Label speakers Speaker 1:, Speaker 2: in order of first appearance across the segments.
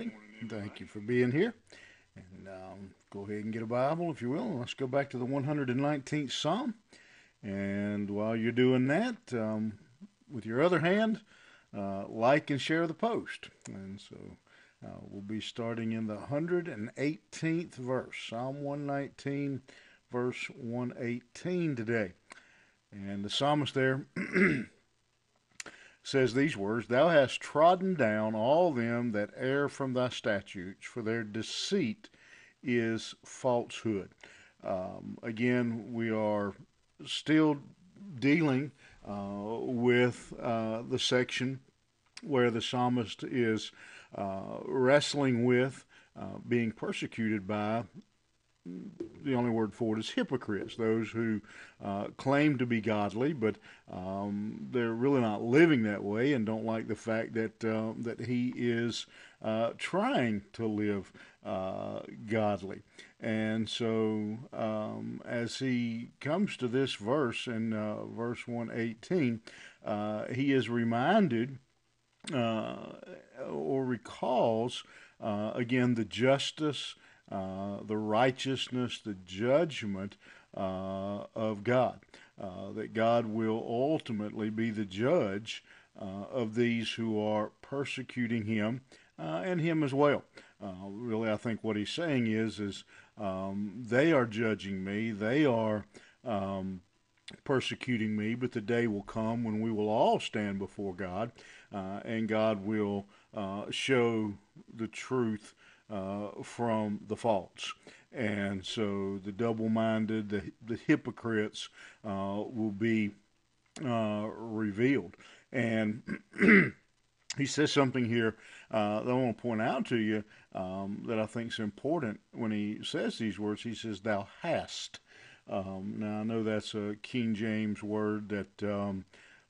Speaker 1: everybody. Thank you for being here. And um, go ahead and get a Bible, if you will. Let's go back to the 119th Psalm. And while you're doing that, um, with your other hand, uh, like and share the post. And so uh, we'll be starting in the 118th verse, Psalm 119, verse 118 today. And the psalmist there says these words Thou hast trodden down all them that err from thy statutes, for their deceit is falsehood. Um, again, we are still dealing uh, with uh, the section where the psalmist is uh, wrestling with uh, being persecuted by the only word for it is hypocrites, those who uh, claim to be godly, but um, they're really not living that way and don't like the fact that uh, that he is uh, trying to live uh, godly. And so, um, as he comes to this verse in uh, verse 118, uh, he is reminded or recalls again the justice the righteousness, the judgment uh, of God. Uh, that God will ultimately be the judge uh, of these who are persecuting Him uh, and Him as well. really, I think what He's saying is, is um, they are judging me. They are. Um, persecuting me, but the day will come when we will all stand before God, uh, and God will uh, show the truth uh, from the false. And so the double minded, the, the hypocrites uh, will be uh, revealed. And he says something here uh, that I want to point out to you um, that I think is important when he says these words. He says, Thou hast. Um, now, I know that's a King James word that. Um,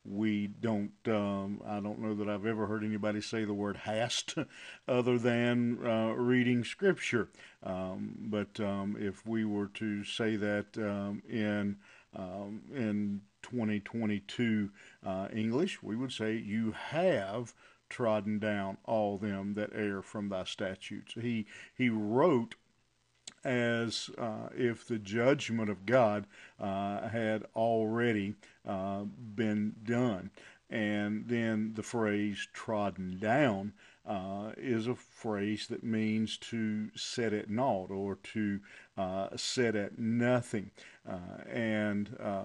Speaker 1: we don't um, i don't know that i've ever heard anybody say the word hast other than uh, reading scripture. Um, but um, if we were to say that um, in um, in 2022 uh, english we would say you have trodden down all them that err from thy statutes. He he wrote as uh, if the judgment of God uh, had already uh, been done. And then the phrase trodden down uh, is a phrase that means to set at naught or to uh, set at nothing. Uh, and uh,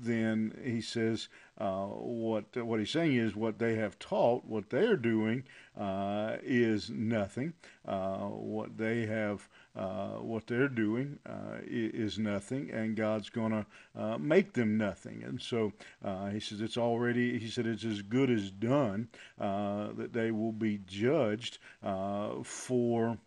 Speaker 1: then he says uh, what what he's saying is what they have taught, what they're doing uh, is nothing. Uh, what they have uh, what they're doing uh, is nothing, and God's going to make them nothing. And so he says it's already. He said it's as good as done that they will be judged for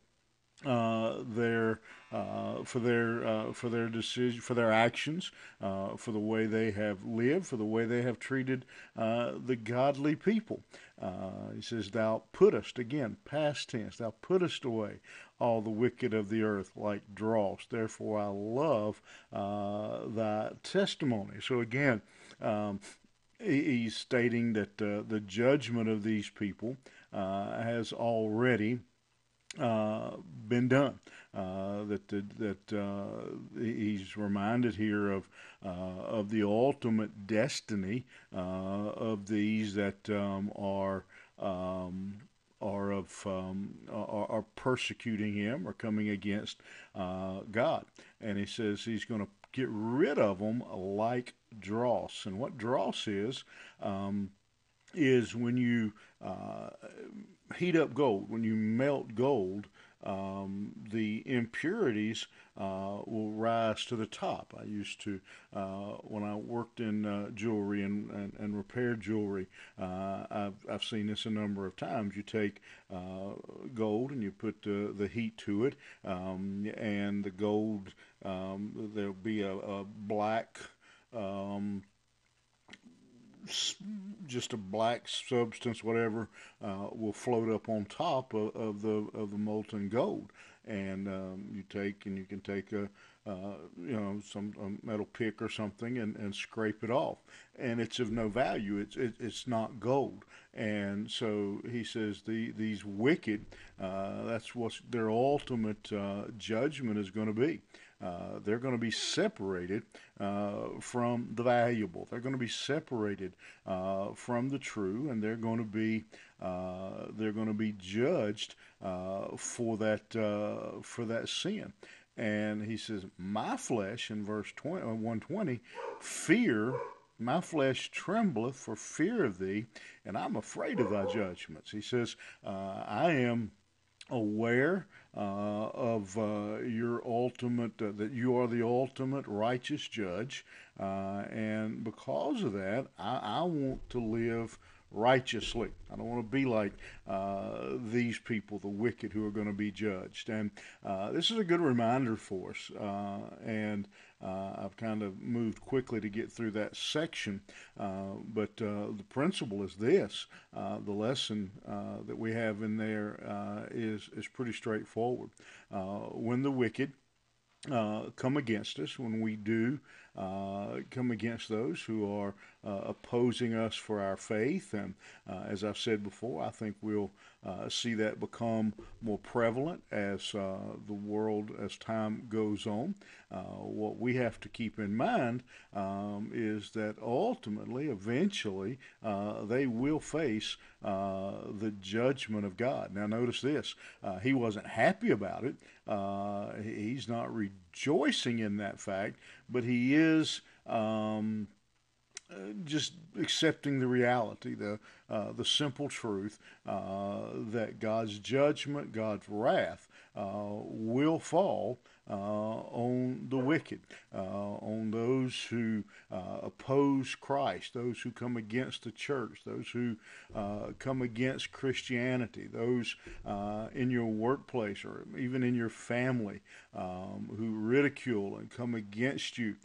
Speaker 1: uh, their uh, for their uh, for their decision for their actions uh, for the way they have lived for the way they have treated uh, the godly people. Uh, he says thou puttest again past tense thou puttest away all the wicked of the earth like dross. Therefore I love thy testimony. So again um, he's stating that the judgment of these people has already uh, been done. Uh, that that uh, he's reminded here of uh, of the ultimate destiny uh, of these that um, are. Um, are of um, are, are, persecuting him or coming against uh, God, and he says he's going to get rid of them like dross. And what dross is um, is when you heat up gold, when you melt gold, um, the impurities uh, will rise to the top. I used to, uh, when I worked in uh, jewelry and, and, and, repaired jewelry, uh, I've, I've seen this a number of times. You take uh, gold and you put the heat to it, um, and the gold, um, there'll be a, a black. Um, just a black substance, whatever, uh, will float up on top of, of, the of the molten gold, and um, you take and you can take a uh, you know some metal pick or something and, and scrape it off, and it's of no value. It's it, it's not gold, and so he says the these wicked. Uh, that's what their ultimate uh, judgment is going to be. Uh, they're going to be separated uh, from the valuable. They're going to be separated uh, from the true, and they're going to be uh, they're going to be judged uh, for that uh, for that sin. And he says, "My flesh," in verse 20, 120, fear my flesh trembleth for fear of thee, and I'm afraid of thy judgments. He says, uh, I am aware uh, of uh, your ultimate, uh, that you are the ultimate righteous judge. Uh, and because of that, I, I, want to live righteously. I don't want to be like uh, these people, the wicked, who are going to be judged. And uh, this is a good reminder for us. and uh, I've kind of moved quickly to get through that section, uh, but uh, the principle is this: uh, the lesson uh, that we have in there uh, is is pretty straightforward. when the wicked come against us, when we do come against those who are opposing us for our faith, and as I've said before, I think we'll uh, see that become more prevalent as uh, the world, as time goes on. Uh, what we have to keep in mind um, is that ultimately, eventually, uh, they will face uh, the judgment of God. Now, notice this he wasn't happy about it, he's not rejoicing in that fact, but he is. Um, uh, just accepting the reality, the uh, the simple truth uh, that God's judgment, God's wrath, uh, will fall uh, wicked, uh, on those who uh, oppose Christ, those who come against the church, those who come against Christianity, those in your workplace or even in your family um, who ridicule and come against you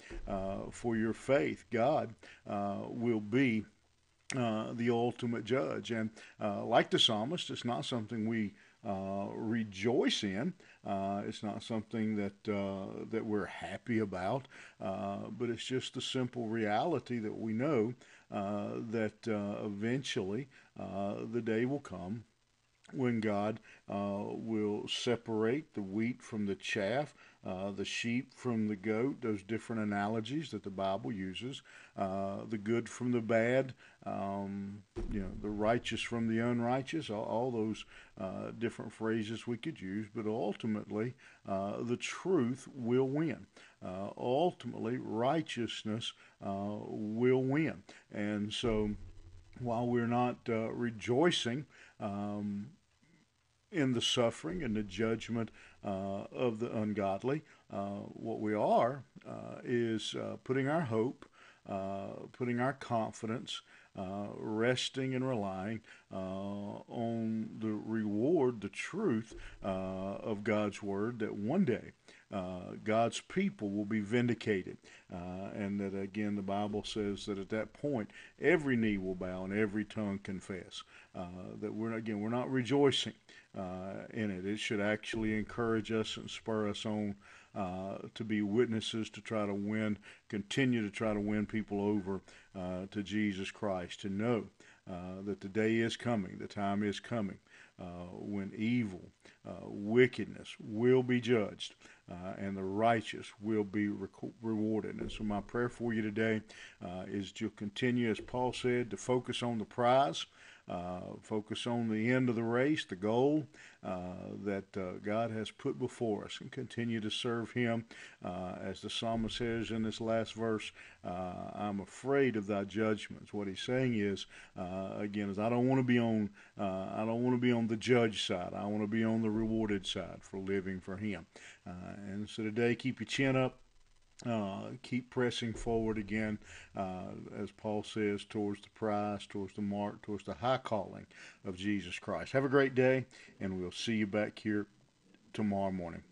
Speaker 1: for your faith. God will be. Uh, the ultimate judge. And uh, like the psalmist, it's not something we uh, rejoice in. Uh, it's not something that uh, that we're happy about, uh, but it's just the simple reality that we know uh, that eventually the day will come when God will separate the wheat from the chaff uh, the sheep from the goat, those different analogies that the Bible uses, uh, the good from the bad, um, you know, the righteous from the unrighteous, all, all those uh, different phrases we could use, but ultimately uh, the truth will win. Uh, ultimately, righteousness will win. And so while we're not rejoicing, um, in the suffering and the judgment uh, of the ungodly. Uh, what we are uh, is uh, putting our hope, uh, putting our confidence, resting and relying on the reward, the truth of God's Word that one day uh, God's people will be vindicated. Uh, and that again, the Bible says that at that point, every knee will bow and every tongue confess. Uh, that we're again, we're not rejoicing uh, in it. It should actually encourage us and spur us on uh, to be witnesses to try to win, continue to try to win people over uh, to Jesus Christ. To know that the day is coming, the time is coming when evil, wickedness will be judged uh, and the righteous will be rewarded. And so, my prayer for you today uh, is to continue, as Paul said, to focus on the prize uh, focus on the end of the race, the goal uh, that uh, God has put before us, and continue to serve Him. Uh, as the psalmist says in this last verse, uh, I'm afraid of Thy judgments. What he's saying is, again, is I don't want to be on, I don't want to be on the judge side. I want to be on the rewarded side for living for Him. and so today, keep your chin up. Uh, keep pressing forward again, uh, as Paul says, towards the prize, towards the mark, towards the high calling of Jesus Christ. Have a great day, and we'll see you back here tomorrow morning.